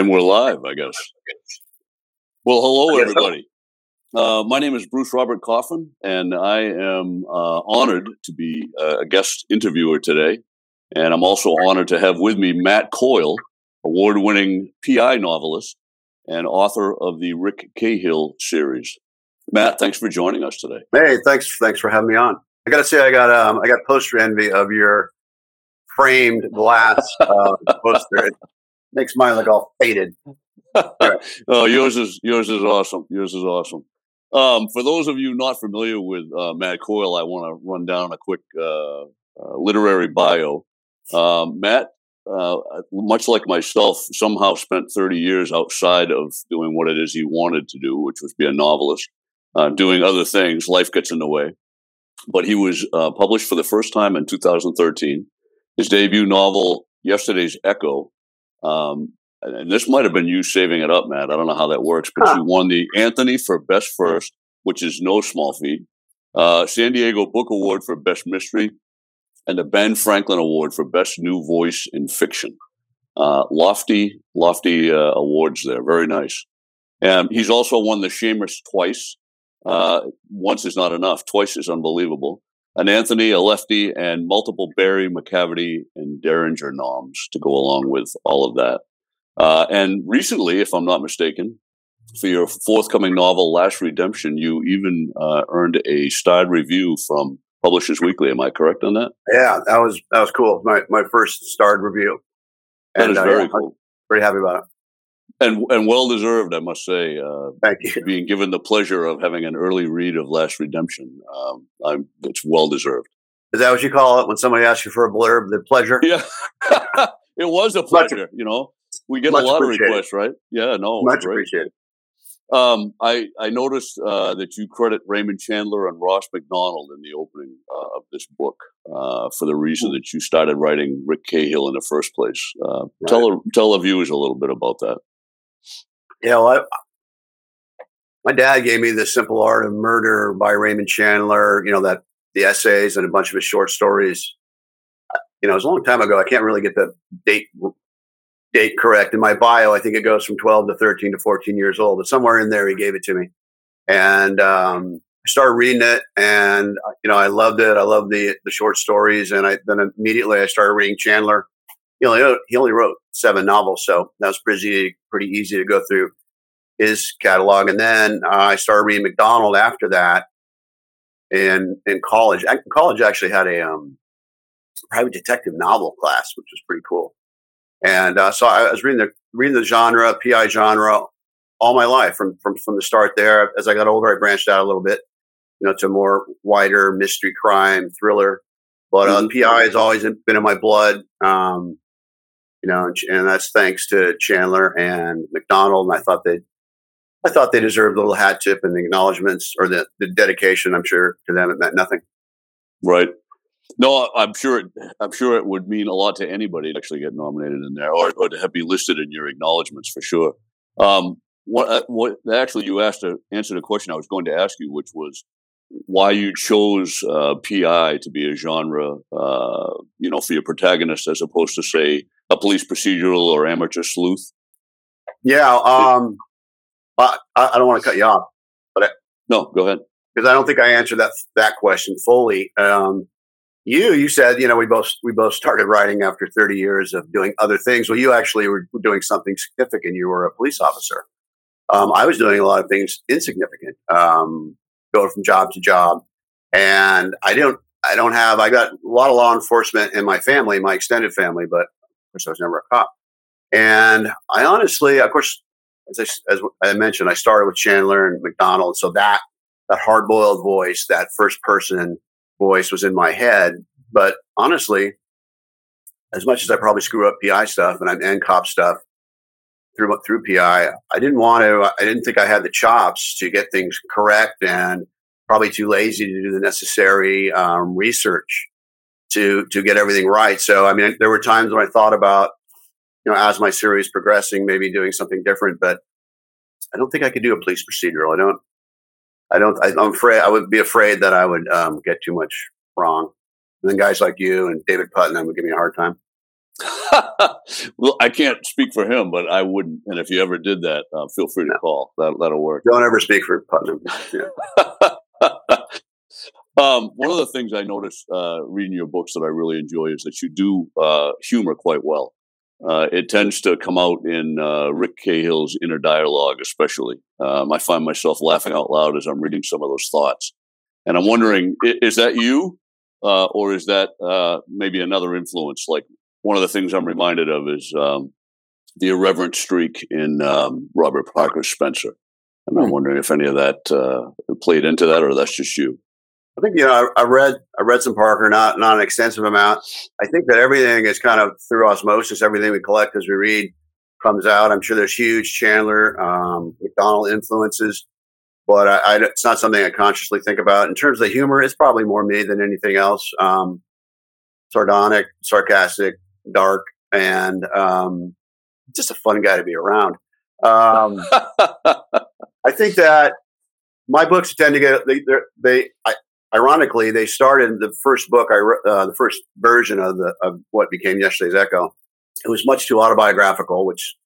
And we're live, I guess. Well, hello, everybody. Uh, my name is Bruce Robert Coffin, and I am uh, honored to be a guest interviewer today. And I'm also honored to have with me Matt Coyle, award winning PI novelist and author of the Rick Cahill series. Matt, thanks for joining us today. Hey, thanks, thanks for having me on. I got to say, I got um, I got poster envy of your framed glass uh, poster. Makes mine look all faded. oh, yours is yours is awesome. Yours is awesome. Um, for those of you not familiar with uh, Matt Coyle, I want to run down a quick uh, uh, literary bio. Um, Matt, uh, much like myself, somehow spent 30 years outside of doing what it is he wanted to do, which was be a novelist, uh, doing other things. Life gets in the way. But he was uh, published for the first time in 2013. His debut novel, Yesterday's Echo, um, and this might have been you saving it up, Matt. I don't know how that works, but huh. you won the Anthony for Best First, which is no small feat, uh, San Diego Book Award for Best Mystery, and the Ben Franklin Award for Best New Voice in Fiction. Uh, lofty, lofty uh, awards there. Very nice. And he's also won the Shamus twice. Uh, once is not enough. Twice is unbelievable. An Anthony, a lefty, and multiple Barry, Macavity, and Derringer noms to go along with all of that. Uh, and recently, if I'm not mistaken, for your forthcoming novel, Last Redemption, you even uh, earned a starred review from Publishers Weekly. Am I correct on that? Yeah, that was that was cool. My my first starred review. And, is uh, very yeah, cool. Pretty happy about it. And and well deserved, I must say. Uh, Thank you. Being given the pleasure of having an early read of Last Redemption, um, I'm, it's well deserved. Is that what you call it when somebody asks you for a blurb? The pleasure. Yeah, it was a pleasure. You know, we get a lot of requests, right? Yeah, no, much appreciated. Um, I I noticed uh, that you credit Raymond Chandler and Ross Macdonald in the opening uh, of this book uh, for the reason that you started writing Rick Cahill in the first place. Uh, right. Tell tell the viewers a little bit about that. Yeah, well, I, my dad gave me the Simple Art of Murder by Raymond Chandler. You know that the essays and a bunch of his short stories. You know, it was a long time ago. I can't really get the date date correct. In my bio, I think it goes from 12 to 13 to 14 years old, but somewhere in there, he gave it to me. And um, I started reading it, and you know, I loved it. I loved the the short stories, and I then immediately I started reading Chandler. You know, he only wrote seven novels, so that was pretty pretty easy to go through his catalog. And then uh, I started reading Macdonald after that. and in college, I, college actually had a um, private detective novel class, which was pretty cool. And uh, so I was reading the reading the genre, PI genre, all my life from from from the start. There, as I got older, I branched out a little bit, you know, to more wider mystery, crime, thriller. But uh, mm-hmm. PI has always been in my blood. Um, you know, and, that's thanks to Chandler and Macdonald. And I thought they, I thought they deserved a little hat tip and the acknowledgments or the, the dedication. I'm sure to them it meant nothing. Right. No, I'm sure. It, I'm sure it would mean a lot to anybody to actually get nominated in there, or, or to have be listed in your acknowledgments for sure. Um, what, uh, what actually you asked to answer the question I was going to ask you, which was why you chose uh, PI to be a genre, uh, you know, for your protagonist as opposed to say a police procedural or amateur sleuth. Yeah, um, I, I don't want to cut you off, but I, no, go ahead. Because I don't think I answered that that question fully. Um, you you said you know we both we both started writing after 30 years of doing other things. Well you actually were doing something significant. You were a police officer. Um, i was doing a lot of things insignificant um, going from job to job. And i don't i don't have i got a lot of law enforcement in my family my extended family but course i was never a cop and i honestly of course as I, as I mentioned i started with chandler and Macdonald. so that that hard-boiled voice that first person voice was in my head. But honestly, as much as I probably screw up PI stuff and and cop stuff through through PI, I didn't want to. I didn't think I had the chops to get things correct, and probably too lazy to do the necessary um, research to to get everything right. So, I mean, there were times when I thought about, you know, as my series progressing, maybe doing something different, but I don't think I could do a police procedural. I don't. I don't. I, am afraid. I would be afraid that I would um, get too much wrong. And then guys like you and David Putnam would give me a hard time. well, I can't speak for him, but I wouldn't. And if you ever did that, uh, feel free to call. That that'll work. Don't ever speak for Putnam. Yeah. um, one of the things I noticed uh, reading your books that I really enjoy is that you do uh, humor quite well. Uh, it tends to come out in uh, Rick Cahill's inner dialogue, especially. Um, I find myself laughing out loud as I'm reading some of those thoughts, and I'm wondering: is that you, uh, or is that maybe another influence? Like one of the things I'm reminded of is um, the irreverent streak in um, Robert Parker Spenser. And I'm hmm. wondering if any of that uh, played into that, or that's just you. I think you know I, I, read I read some Parker, not not an extensive amount. I think that everything is kind of through osmosis. Everything we collect as we read comes out. I'm sure there's huge Chandler um, Macdonald influences, but I, I, it's not something I consciously think about. In terms of the humor, it's probably more me than anything else. Um, sardonic, sarcastic, dark, and um, just a fun guy to be around. Um, I think that my books tend to get they they I, ironically they started the first book I wrote uh, the first version of the of what became yesterday's Echo. It was much too autobiographical, which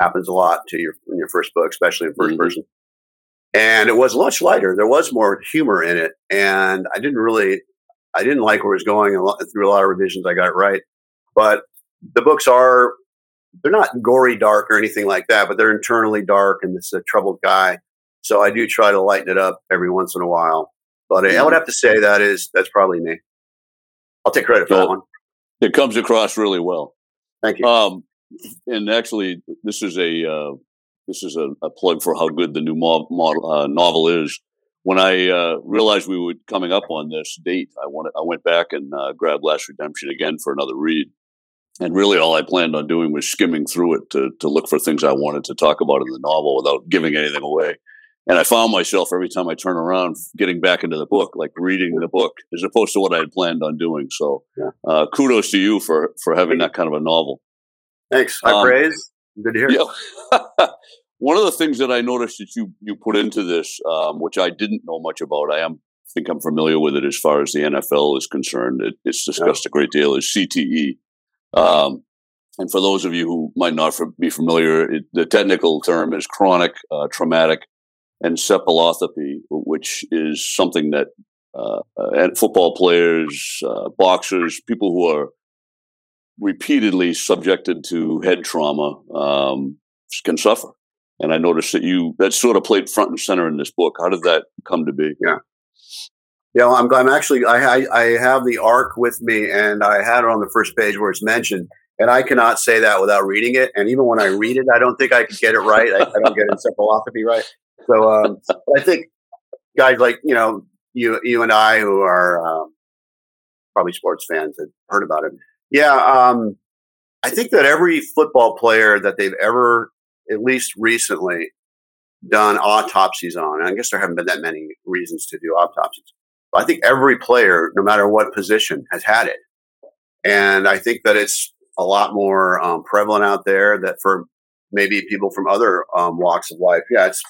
happens a lot to your in your first book, especially in 1st mm-hmm. person. And it was much lighter. There was more humor in it, and I didn't really I didn't like where it was going. through a lot of revisions, I got it right. But the books are they're not gory dark or anything like that, but they're internally dark and it's a troubled guy. So I do try to lighten it up every once in a while. But I would have to say that is that's probably me. I'll take credit for that one. It comes across really well. Thank you. Um, and actually, this is a uh, this is a, a, plug for how good the new mo- model, uh, novel is. When I uh, realized we were coming up on this date, I wanted I went back and uh, grabbed Last Redemption again for another read and really all I planned on doing was skimming through it to, to look for things I wanted to talk about in the novel without giving anything away. And I found myself every time I turn around getting back into the book, like reading the book as opposed to what I had planned on doing. So uh, kudos to you for, for having that kind of a novel. Thanks. I um, praise. Good to hear. Yeah. One of the things that I noticed that you, you put into this, um, which I didn't know much about, I am think I'm familiar with it as far as the NFL is concerned. It, it's discussed yeah. a great deal is CTE. Um, and for those of you who might not be familiar, it, the technical term is chronic uh, traumatic encephalopathy, which is something that uh, uh football players, uh, boxers, people who are repeatedly subjected to head trauma um, can suffer. And I noticed that you that sort of played front and center in this book. How did that come to be? Yeah. Yeah, well, I'm, I'm actually I, I, I have the arc with me, and I had it on the first page where it's mentioned, and I cannot say that without reading it. And even when I read it, I don't think I could get it right. I, I don't get encephalopathy right. So um, I think guys like you know you you and I who are um, probably sports fans have heard about it. Yeah, um, I think that every football player that they've ever, at least recently, done autopsies on. I guess there haven't been that many reasons to do autopsies. But I think every player, no matter what position, has had it. And I think that it's a lot more um, prevalent out there that for maybe people from other um, walks of life. Yeah, it's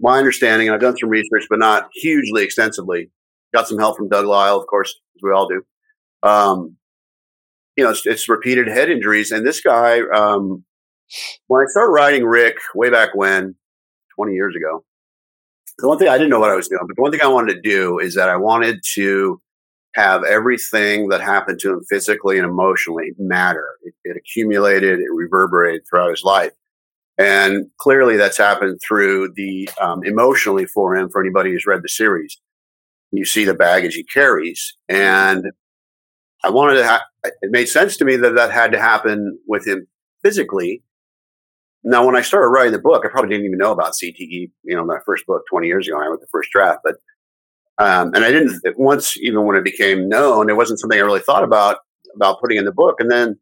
my understanding, and I've done some research, but not hugely extensively. Got some help from Doug Lyle, of course, as we all do. Um, you know, it's, it's, repeated head injuries. And this guy, um, when I started writing Rick way back when, 20 years ago, the one thing I didn't know what I was doing, but the one thing I wanted to do is that I wanted to have everything that happened to him physically and emotionally matter. It, it accumulated, it reverberated throughout his life. And clearly that's happened through the um, emotionally for him, for anybody who's read the series. You see the baggage he carries. And I wanted to, ha- it made sense to me that that had to happen with him physically now, when I started writing the book, I probably didn't even know about CTE. You know, my first book 20 years ago, I wrote the first draft, but um, and I didn't once even when it became known, it wasn't something I really thought about about putting in the book. And then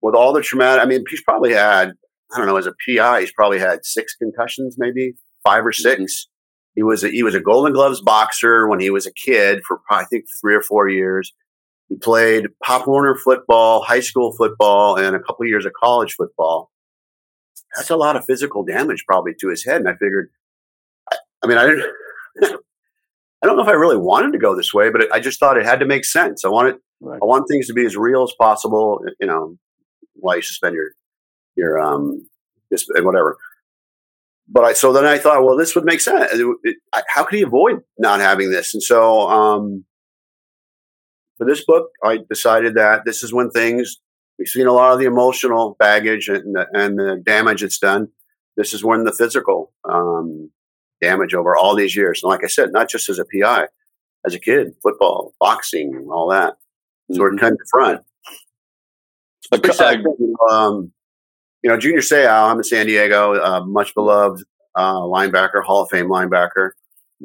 with all the traumatic, I mean, he's probably had I don't know as a PI, he's probably had six concussions, maybe five or 6 mm-hmm. He was a, he was a Golden Gloves boxer when he was a kid for I think three or four years. He played Pop Warner football, high school football, and a couple of years of college football that's a lot of physical damage probably to his head. And I figured, I, I mean, I didn't, I don't know if I really wanted to go this way, but I just thought it had to make sense. I wanted, right. I want things to be as real as possible. You know, why you suspend your your um whatever. But I so then I thought, well, this would make sense. It, it, how could he avoid not having this? And so um, for this book, I decided that this is when things we've seen a lot of the emotional baggage and the, and the damage it's done. This is when the physical um, damage over all these years. And like I said, not just as a PI, as a kid, football, boxing, all that. So mm-hmm. we're kind of front. Um, you know, Junior Seau, I'm in San Diego, uh, much beloved uh, linebacker, Hall of Fame linebacker.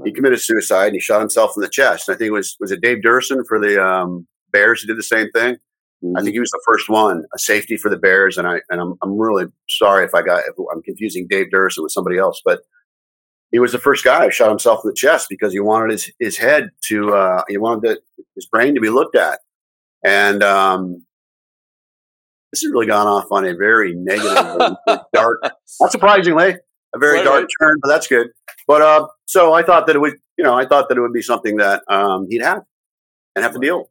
He committed suicide and he shot himself in the chest. I think it was was it Dave Duerson for the um, Bears who did the same thing. Mm-hmm. I think he was the first one, a safety for the Bears, and I and I'm I'm really sorry if I got if I'm confusing Dave Duerson with somebody else, but he was the first guy who shot himself in the chest because he wanted his his head to uh, he wanted the, his brain to be looked at, and um, this has really gone off on a very negative, dark, not surprisingly, a very right, dark right. turn, but that's good. But uh, so I thought that it would, you know, I thought that it would be something that um, he'd have and have to deal.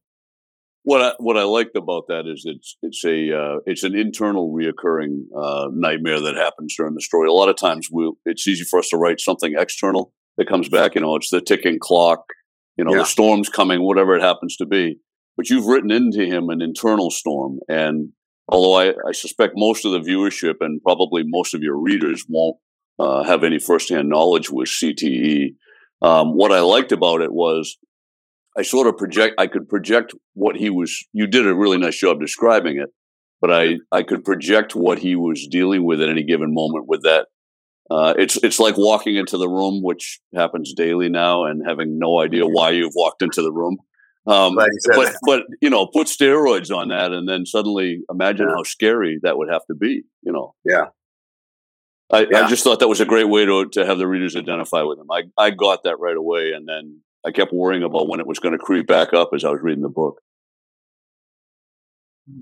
What I, what I liked about that is it's it's a uh, it's an internal reoccurring uh, nightmare that happens during the story. A lot of times, we it's easy for us to write something external that comes back. You know, it's the ticking clock. You know, yeah. the storm's coming, whatever it happens to be. But you've written into him an internal storm, and although I, I suspect most of the viewership and probably most of your readers won't uh, have any firsthand knowledge with CTE. Um, what I liked about it was I sort of project, I could project what he was, you did a really nice job describing it, but I, I could project what he was dealing with at any given moment with that. Uh, it's it's like walking into the room, which happens daily now, and having no idea why you've walked into the room. Um, but but you know, put steroids on that, and then suddenly imagine yeah. how scary that would have to be. You know. Yeah. I, yeah. I, just thought that was a great way to to have the readers identify with him. I I got that right away, and then I kept worrying about when it was going to creep back up as I was reading the book.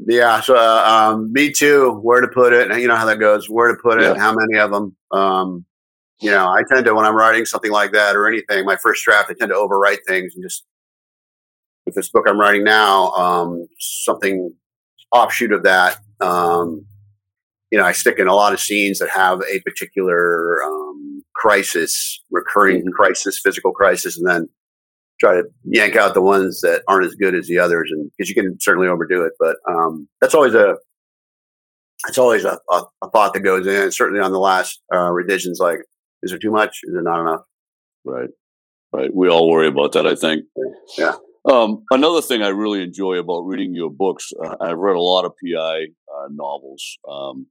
Yeah, so uh, um, me too. Where to put it? You know how that goes. Where to put it? Yeah. How many of them? Um, you know, I tend to when I'm writing something like that or anything, my first draft, I tend to overwrite things and just with this book I'm writing now, um, something offshoot of that. Um, you know, I stick in a lot of scenes that have a particular um, crisis, recurring mm-hmm. crisis, physical crisis, and then try to yank out the ones that aren't as good as the others. And because you can certainly overdo it, but um, that's always a it's always a, a, a, thought that goes in. Certainly on the last uh, revisions, like, is there too much? Is there not enough? Right, right. We all worry about that. I think. Yeah. Um, another thing I really enjoy about reading your books, uh, I've read a lot of PI uh, novels, um,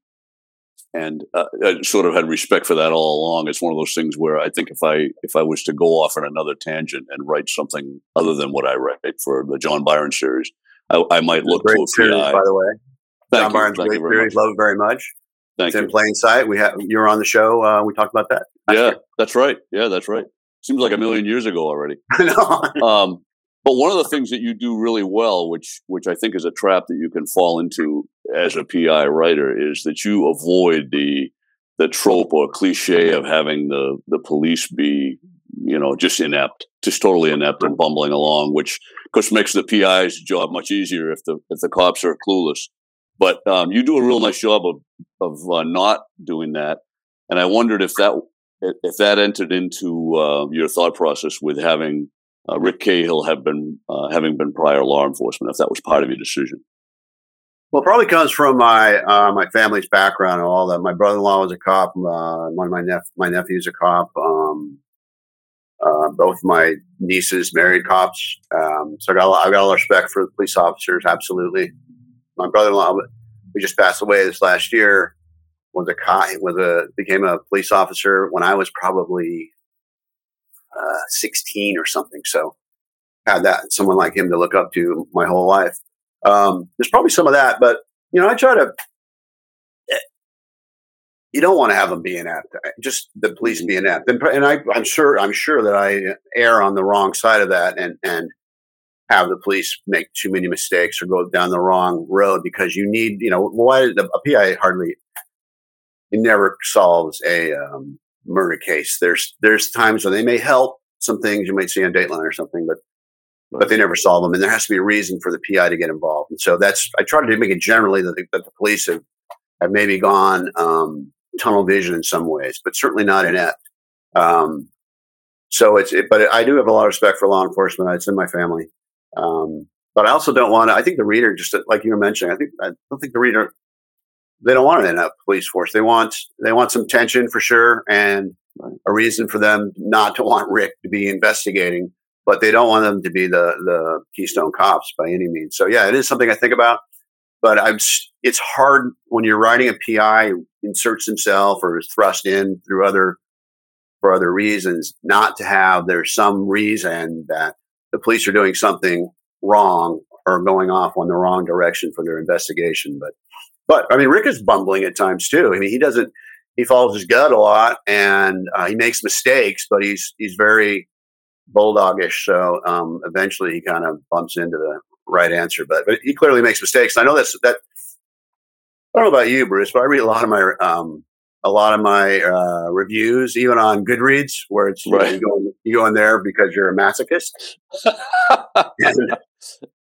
and uh, I sort of had respect for that all along. It's one of those things where I think if I if I was to go off on another tangent and write something other than what I write for the John Byron series, I, I might look great to a series, PI. By the way, Thank John Byron's great series. Love it very much. Thank it's you. in plain sight. We have you were on the show. Uh, we talked about that. Yeah, year. that's right. Yeah, that's right. Seems like a million years ago already. I know. Um, but one of the things that you do really well, which which I think is a trap that you can fall into as a PI writer, is that you avoid the the trope or cliche of having the the police be you know just inept, just totally inept and bumbling along, which of course makes the PI's job much easier if the if the cops are clueless. But um, you do a real nice job of of uh, not doing that, and I wondered if that if that entered into uh, your thought process with having uh, Rick Cahill have been uh, having been prior law enforcement, if that was part of your decision. Well, it probably comes from my uh, my family's background and all that. My brother in law was a cop. Uh, one of my nep- my nephews a cop. Um, uh, both my nieces married cops. Um, so I got I got a lot of respect for police officers. Absolutely. My brother in law, we just passed away this last year, was a cop. Was a became a police officer when I was probably uh, 16 or something. So had that someone like him to look up to my whole life. Um, there's probably some of that, but you know, I try to. Eh, you don't want to have them be inept. Just the police be inept, and, and I, I'm sure I'm sure that I err on the wrong side of that, and and have the police make too many mistakes or go down the wrong road because you need, you know, why a PI hardly it never solves a um, murder case. There's there's times when they may help some things you might see on Dateline or something, but but they never solve them. And there has to be a reason for the PI to get involved. And so that's I try to make it generally that the, that the police have have maybe gone um, tunnel vision in some ways, but certainly not inept. Um, so it's it, but I do have a lot of respect for law enforcement. It's in my family. Um, but I also don't want to. I think the reader, just like you were mentioning, I think I don't think the reader they don't want an inept police force. They want they want some tension for sure, and a reason for them not to want Rick to be investigating, but they don't want them to be the the Keystone cops by any means. So yeah, it is something I think about. But I'm it's hard when you're writing a PI inserts himself or is thrust in through other for other reasons, not to have there's some reason that the police are doing something wrong or going off on the wrong direction for their investigation. But, but I mean, Rick is bumbling at times too. I mean, he doesn't, he follows his gut a lot and uh, he makes mistakes, but he's, he's very bulldogish. So um, eventually he kind of bumps into the right answer, but, but he clearly makes mistakes. I know that's, that, I don't know about you, Bruce, but I read a lot of my, um, a lot of my uh, reviews, even on Goodreads, where it's right. you, go, you go in there because you're a masochist. and,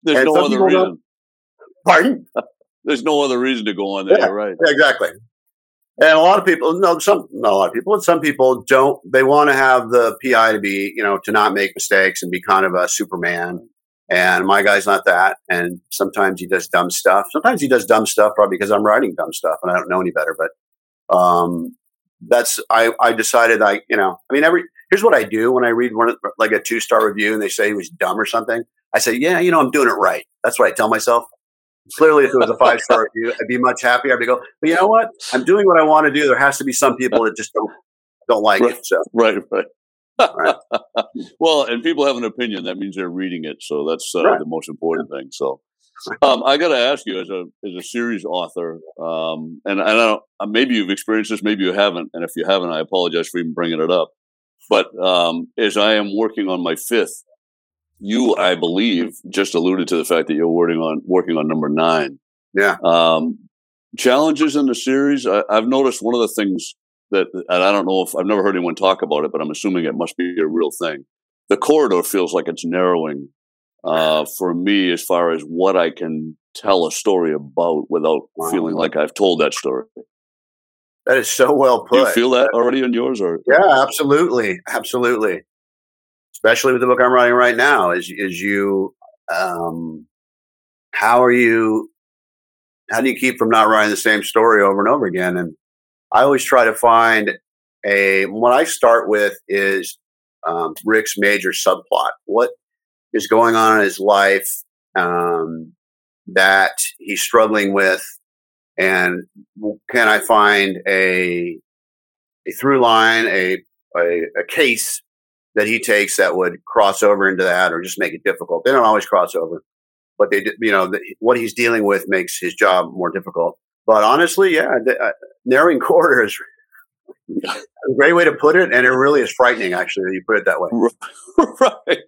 There's and no other reason. Pardon? There's no other reason to go on there, yeah, right? Exactly. And a lot of people, no, some, not a lot of people, and some people don't. They want to have the PI to be, you know, to not make mistakes and be kind of a Superman. And my guy's not that. And sometimes he does dumb stuff. Sometimes he does dumb stuff, probably because I'm writing dumb stuff and I don't know any better. But um, that's I, I decided I, you know, I mean, every here's what I do when I read one like a two star review and they say he was dumb or something. I say, yeah, you know, I'm doing it right. That's what I tell myself. Clearly, if it was a five star review, I'd be much happier. I'd be go, but you know what? I'm doing what I want to do. There has to be some people that just don't don't like right, it. So right, right. right. well, and people have an opinion. That means they're reading it. So that's uh, right. the most important thing. So um, I got to ask you, as a as a series author, um, and, and I don't, uh, maybe you've experienced this, maybe you haven't, and if you haven't, I apologize for even bringing it up. But um, as I am working on my fifth you, I believe, just alluded to the fact that you're working on working on number nine. Yeah. Um, challenges in the series. I, have noticed one of the things that, and I don't know if I've never heard anyone talk about it, but I'm assuming it must be a real thing. The corridor feels like it's narrowing uh, for me as far as what I can tell a story about without wow. feeling like I've told that story. That is so well put. Do you feel that already in yours, or yeah, absolutely, absolutely especially with the book I'm writing right now, is is you um, how are you how do you keep from not writing the same story over and over again? And I always try to find a what I start with is um, Rick's major subplot. What is going on in his life um, that he's struggling with, and can I find a a through line, a a, a case that he takes that would cross over into that or just make it difficult. They don't always cross over, but they, you know, the, what he's dealing with makes his job more difficult. But honestly, yeah, the, uh, narrowing quarter is a great way to put it, and it really is frightening. Actually, that you put it that way. right.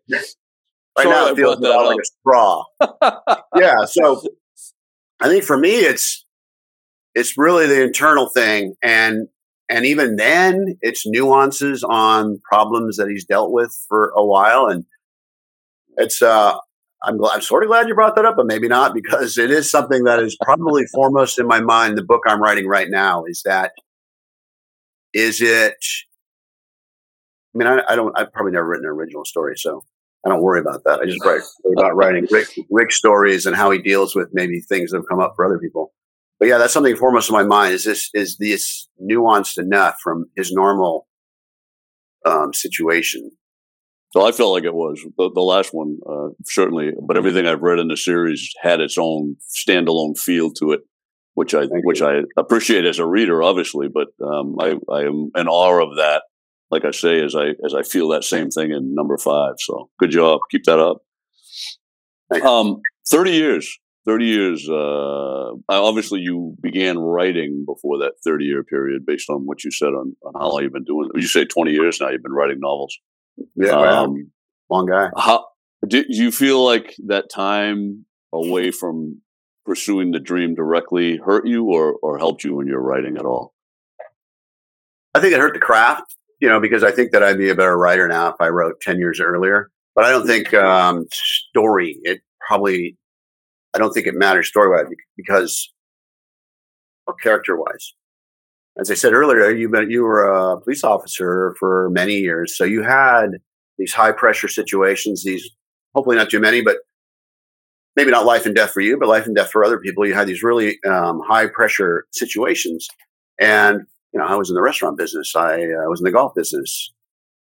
Right Sorry now, it feels like a straw. yeah. So, I think for me, it's it's really the internal thing, and and even then, it's nuances on problems that he's dealt with for a while. And it's, uh, I'm, glad, I'm sort of glad you brought that up, but maybe not because it is something that is probably foremost in my mind. The book I'm writing right now is that, is it, I mean, I, I don't, I've probably never written an original story, so I don't worry about that. I just write about writing Rick, Rick stories and how he deals with maybe things that have come up for other people but yeah, that's something foremost in my mind. Is this is this nuanced enough from his normal um, situation? So I felt like it was the, the last one uh, certainly, but everything I've read in the series had its own standalone feel to it, which I Thank which you. I appreciate as a reader, obviously. But um, I I am in awe of that. Like I say, as I as I feel that same thing in number five. So good job, keep that up. Um, Thirty years 30 years uh, obviously you began writing before that 30 year period based on what you said on, on how long you've been doing it. You say 20 years now you've been writing novels. Yeah um, long guy. how do you feel like that time away from pursuing the dream directly hurt you or, or helped you in your writing at all? I think it hurt the craft you know because i think that i'd be a better writer now if i wrote 10 years earlier. But I don't think um, story. It probably, I don't think it matters story wise because, or character wise. As I said earlier, you you were a police officer for many years, so you had these high pressure situations. These hopefully not too many, but maybe not life and death for you, but life and death for other people. You had these really um, high pressure situations, and you know I was in the restaurant business. I uh, was in the golf business.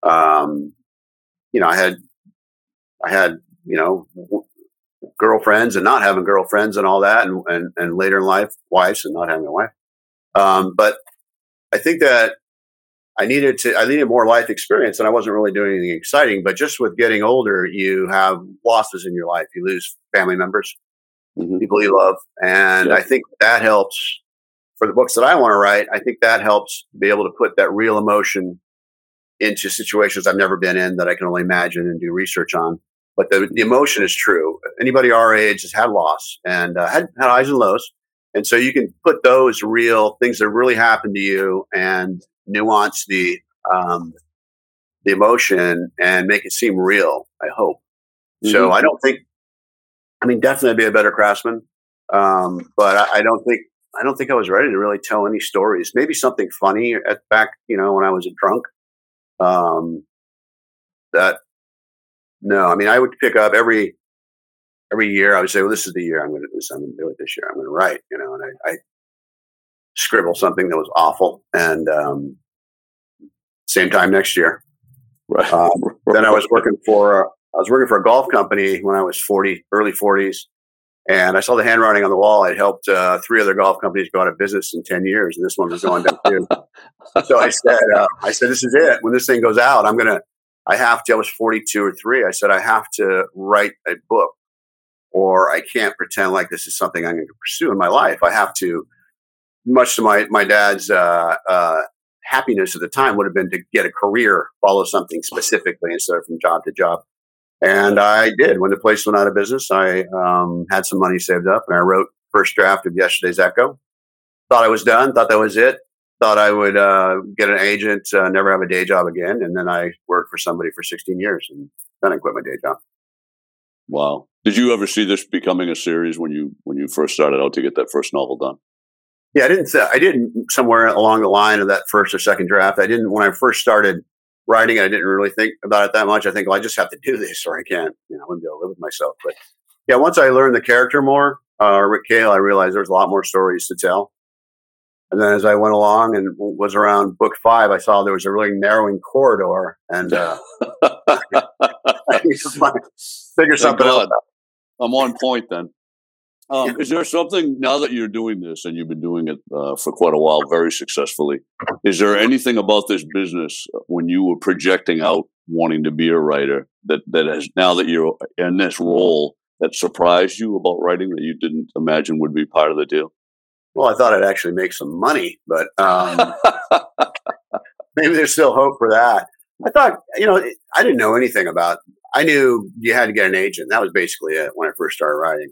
Um, you know, I had I had you know girlfriends and not having girlfriends and all that, and, and and later in life, wives and not having a wife. Um, but I think that I needed to I needed more life experience, and I wasn't really doing anything exciting. But just with getting older, you have losses in your life. You lose family members, mm-hmm. people you love, and yeah. I think that helps for the books that I want to write. I think that helps be able to put that real emotion into situations I've never been in that I can only imagine and do research on. But the, the emotion is true. Anybody our age has had loss and uh, had, had highs and lows. And so you can put those real things that really happened to you and nuance the um, the emotion and make it seem real. I hope. Mm-hmm. So I don't think. I mean, definitely be a better craftsman, um, but I, I, don't think I don't think I was ready to really tell any stories. Maybe something funny at back, you know, when I was a drunk. Um, that no, I mean, I would pick up every every year. I would say, well, this is the year I'm going to do this. I'm going to do it this year. I'm going to write, you know, and I, I scribble something that was awful, and um, same time next year. Right. Um, then I was working for I was working for a golf company when I was forty, early forties, and I saw the handwriting on the wall. I'd helped uh, three other golf companies go out of business in ten years, and this one was going down too. so I said, uh, I said, this is it. When this thing goes out, I'm gonna. I have to. I was 42 or three. I said I have to write a book, or I can't pretend like this is something I'm going to pursue in my life. I have to much to my my dad's uh, uh, happiness at the time would have been to get a career, follow something specifically instead of from job to job. And I did. When the place went out of business, I um, had some money saved up, and I wrote first draft of yesterday's Echo. Thought I was done. Thought that was it. Thought I would uh, get an agent, uh, never have a day job again, and then I worked for somebody for 16 years, and then I quit my day job. Wow! Did you ever see this becoming a series when you when you first started out to get that first novel done? Yeah, I didn't. I didn't somewhere along the line of that first or second draft. I didn't when I first started writing. I didn't really think about it that much. I think, well, I just have to do this, or I can't. You know, I wouldn't be able to live with myself. But yeah, once I learned the character more, uh, Rick Cahill, I realized there's a lot more stories to tell. And then as I went along and was around book five, I saw there was a really narrowing corridor, and uh, I figure something out. I'm on point then. Um, is there something now that you're doing this and you've been doing it uh, for quite a while, very successfully? Is there anything about this business uh, when you were projecting out wanting to be a writer that that has now that you're in this role that surprised you about writing that you didn't imagine would be part of the deal? Well, I thought I'd actually make some money, but um, maybe there's still hope for that. I thought, you know, I didn't know anything about. I knew you had to get an agent. That was basically it when I first started writing.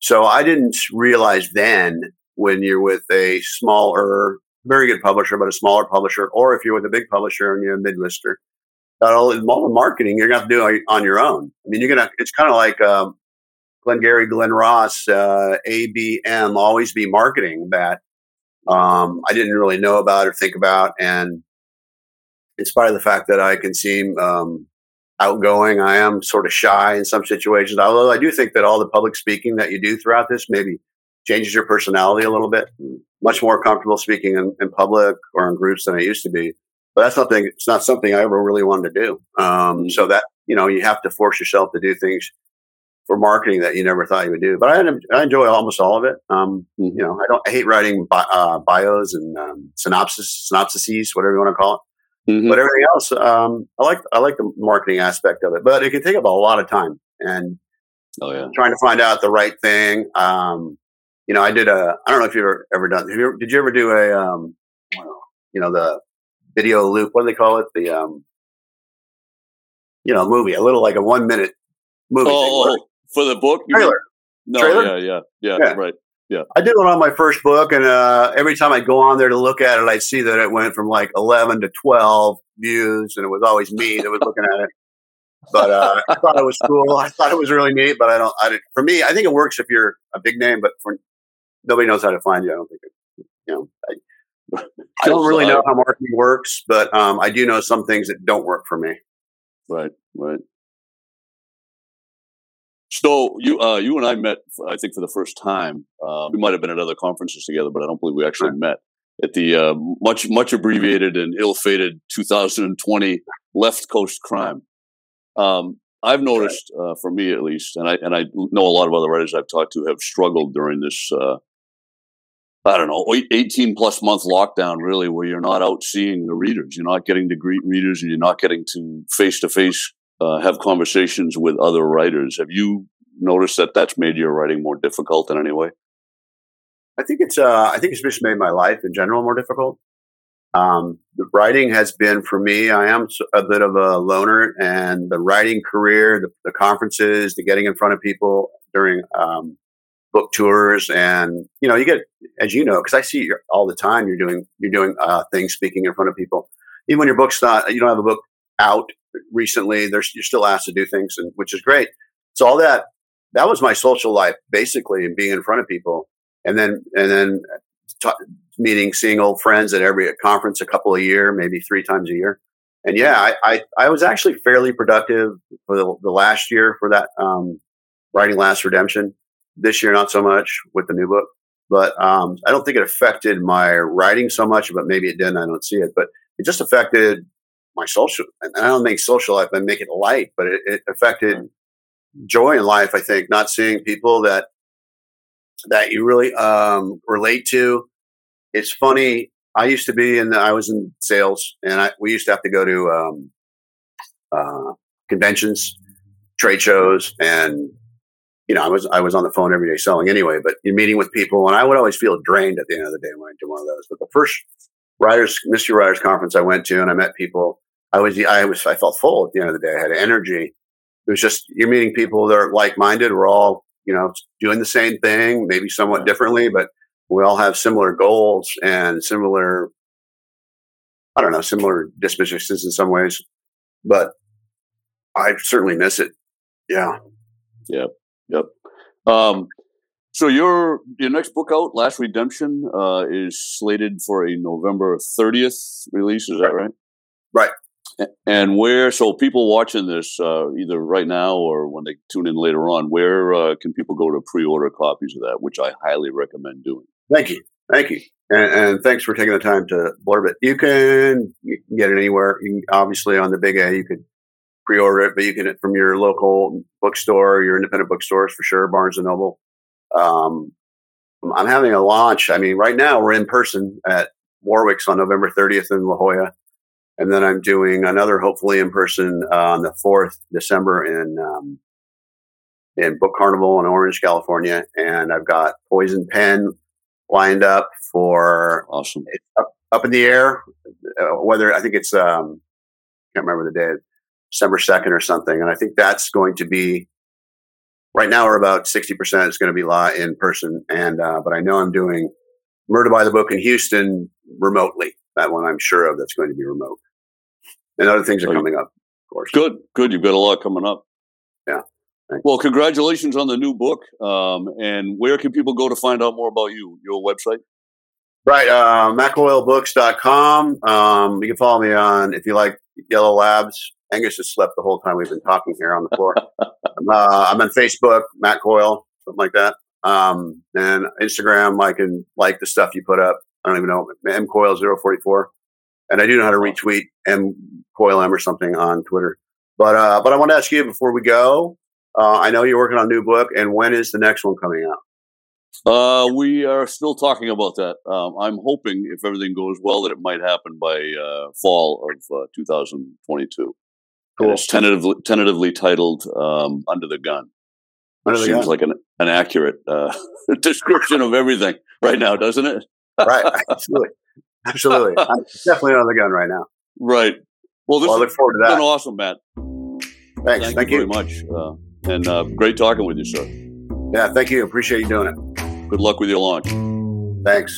So I didn't realize then when you're with a smaller, very good publisher, but a smaller publisher, or if you're with a big publisher and you're a mid-lister, that all, all the marketing you're going to have to do on your own. I mean, you're going to, it's kind of like um, Glengarry, Glen Ross, uh, ABM, always be marketing that um, I didn't really know about or think about. And in spite of the fact that I can seem um, outgoing. I am sort of shy in some situations. Although I do think that all the public speaking that you do throughout this maybe changes your personality a little bit. Much more comfortable speaking in, in public or in groups than I used to be. But that's something. It's not something I ever really wanted to do. Um, mm-hmm. so that you know, you have to force yourself to do things for marketing that you never thought you would do. But I, I enjoy almost all of it. Um, mm-hmm. You know, I don't. I hate writing bi- uh, bios and um, synopsis, synopsises, whatever you want to call it. Mm-hmm. But everything else, um, I like I like the marketing aspect of it, but it can take up a lot of time and oh, yeah. trying to find out the right thing. Um, you know, I did a I don't know if you've ever, ever done. You ever, did you ever do a um, you know the video loop? What do they call it? The um, you know movie, a little like a one minute movie. Oh, for the book trailer. No, trailer? Yeah, yeah, yeah, yeah, right. Yeah. I did one on my first book, and uh, every time I go on there to look at it, I see that it went from like 11 to 12 views, and it was always me that was looking at it. but uh, I thought it was cool. I thought it was really neat, but I don't. I didn't, for me, I think it works if you're a big name, but for nobody knows how to find you. I don't think it. You know, I, I don't really know how marketing works, but um, I do know some things that don't work for me. Right, right. So you uh, you and I met, I think, for the first time. Uh, we might have been at other conferences together, but I don't believe we actually met at the uh, much much abbreviated and ill-fated 2020 Left Coast Crime. Um, I've noticed, uh, for me at least, and I and I know a lot of other writers I've talked to have struggled during this. Uh, I don't know, 18 plus month lockdown, really, where you're not out seeing the readers. You're not getting to greet readers and you're not getting to face to face have conversations with other writers. Have you noticed that that's made your writing more difficult in any way? I think it's uh, I think it's just made my life in general more difficult. Um, the writing has been for me. I am a bit of a loner, and the writing career, the, the conferences, the getting in front of people during um, book tours, and you know, you get as you know, because I see all the time. You're doing you're doing uh, things, speaking in front of people. Even when your book's not, you don't have a book out recently. There's you're still asked to do things, and which is great. So all that that was my social life basically, and being in front of people and then and then t- meeting, seeing old friends at every conference a couple a year, maybe three times a year. And yeah, I, I, I was actually fairly productive for the, the last year for that um, writing Last Redemption. This year, not so much with the new book, but um, I don't think it affected my writing so much. But maybe it did. I don't see it, but it just affected my social. And I don't make social life. I make it light, but it, it affected joy in life. I think not seeing people that that you really um, relate to. It's funny. I used to be in. The, I was in sales, and I, we used to have to go to um, uh, conventions, trade shows, and you know, I was I was on the phone every day selling anyway. But you're meeting with people, and I would always feel drained at the end of the day when I did one of those. But the first writers mystery writers conference I went to, and I met people. I was I was I felt full at the end of the day. I had energy. It was just you're meeting people that are like minded. We're all you know, doing the same thing, maybe somewhat differently, but we all have similar goals and similar, I don't know, similar dispositions in some ways. But I certainly miss it. Yeah. Yep. Yep. Um, so your your next book out, Last Redemption, uh, is slated for a November 30th release. Is that right? Right. And where, so people watching this uh, either right now or when they tune in later on, where uh, can people go to pre-order copies of that, which I highly recommend doing? Thank you, thank you, and, and thanks for taking the time to blurb it. You can, get it anywhere. Can, obviously, on the Big A, you could pre-order it, but you can get it from your local bookstore, your independent bookstores for sure, Barnes and Noble. Um, I'm having a launch. I mean, right now we're in person at Warwick's on November 30th in La Jolla. And then I'm doing another, hopefully in person, uh, on the 4th December in um, in Book Carnival in Orange, California. And I've got Poison Pen lined up for awesome up, up in the air. Uh, whether I think it's um, can't remember the day, December second or something. And I think that's going to be right now. We're about sixty percent is going to be live in person, and uh, but I know I'm doing Murder by the Book in Houston remotely. That one I'm sure of. That's going to be remote and other things are coming up, of course. Good, good. You've got a lot coming up. Yeah. Thanks. Well, congratulations on the new book. Um, and where can people go to find out more about you? Your website? Right, uh, mattcoylebooks.com. Um, you can follow me on, if you like Yellow Labs. Angus has slept the whole time we've been talking here on the floor. uh, I'm on Facebook, Matt Coyle, something like that. Um, and Instagram, I can like the stuff you put up. I don't even know, mcoil044 and I do know how to retweet M Coil M or something on Twitter. But uh, but I want to ask you before we go. Uh, I know you're working on a new book, and when is the next one coming out? Uh, we are still talking about that. Um, I'm hoping, if everything goes well, that it might happen by uh, fall of uh, 2022. Cool. And it's tentatively tentatively titled um, "Under the Gun." Under the Seems gun. like an an accurate uh, description of everything right now, doesn't it? right, absolutely. Absolutely. I'm definitely under the gun right now. Right. Well, this well, I look forward to that. been awesome, Matt. Thanks. Thank, thank you, you, very much. Uh, and uh, great talking with you, sir. Yeah, thank you. Appreciate you doing it. Good luck with your launch. Thanks.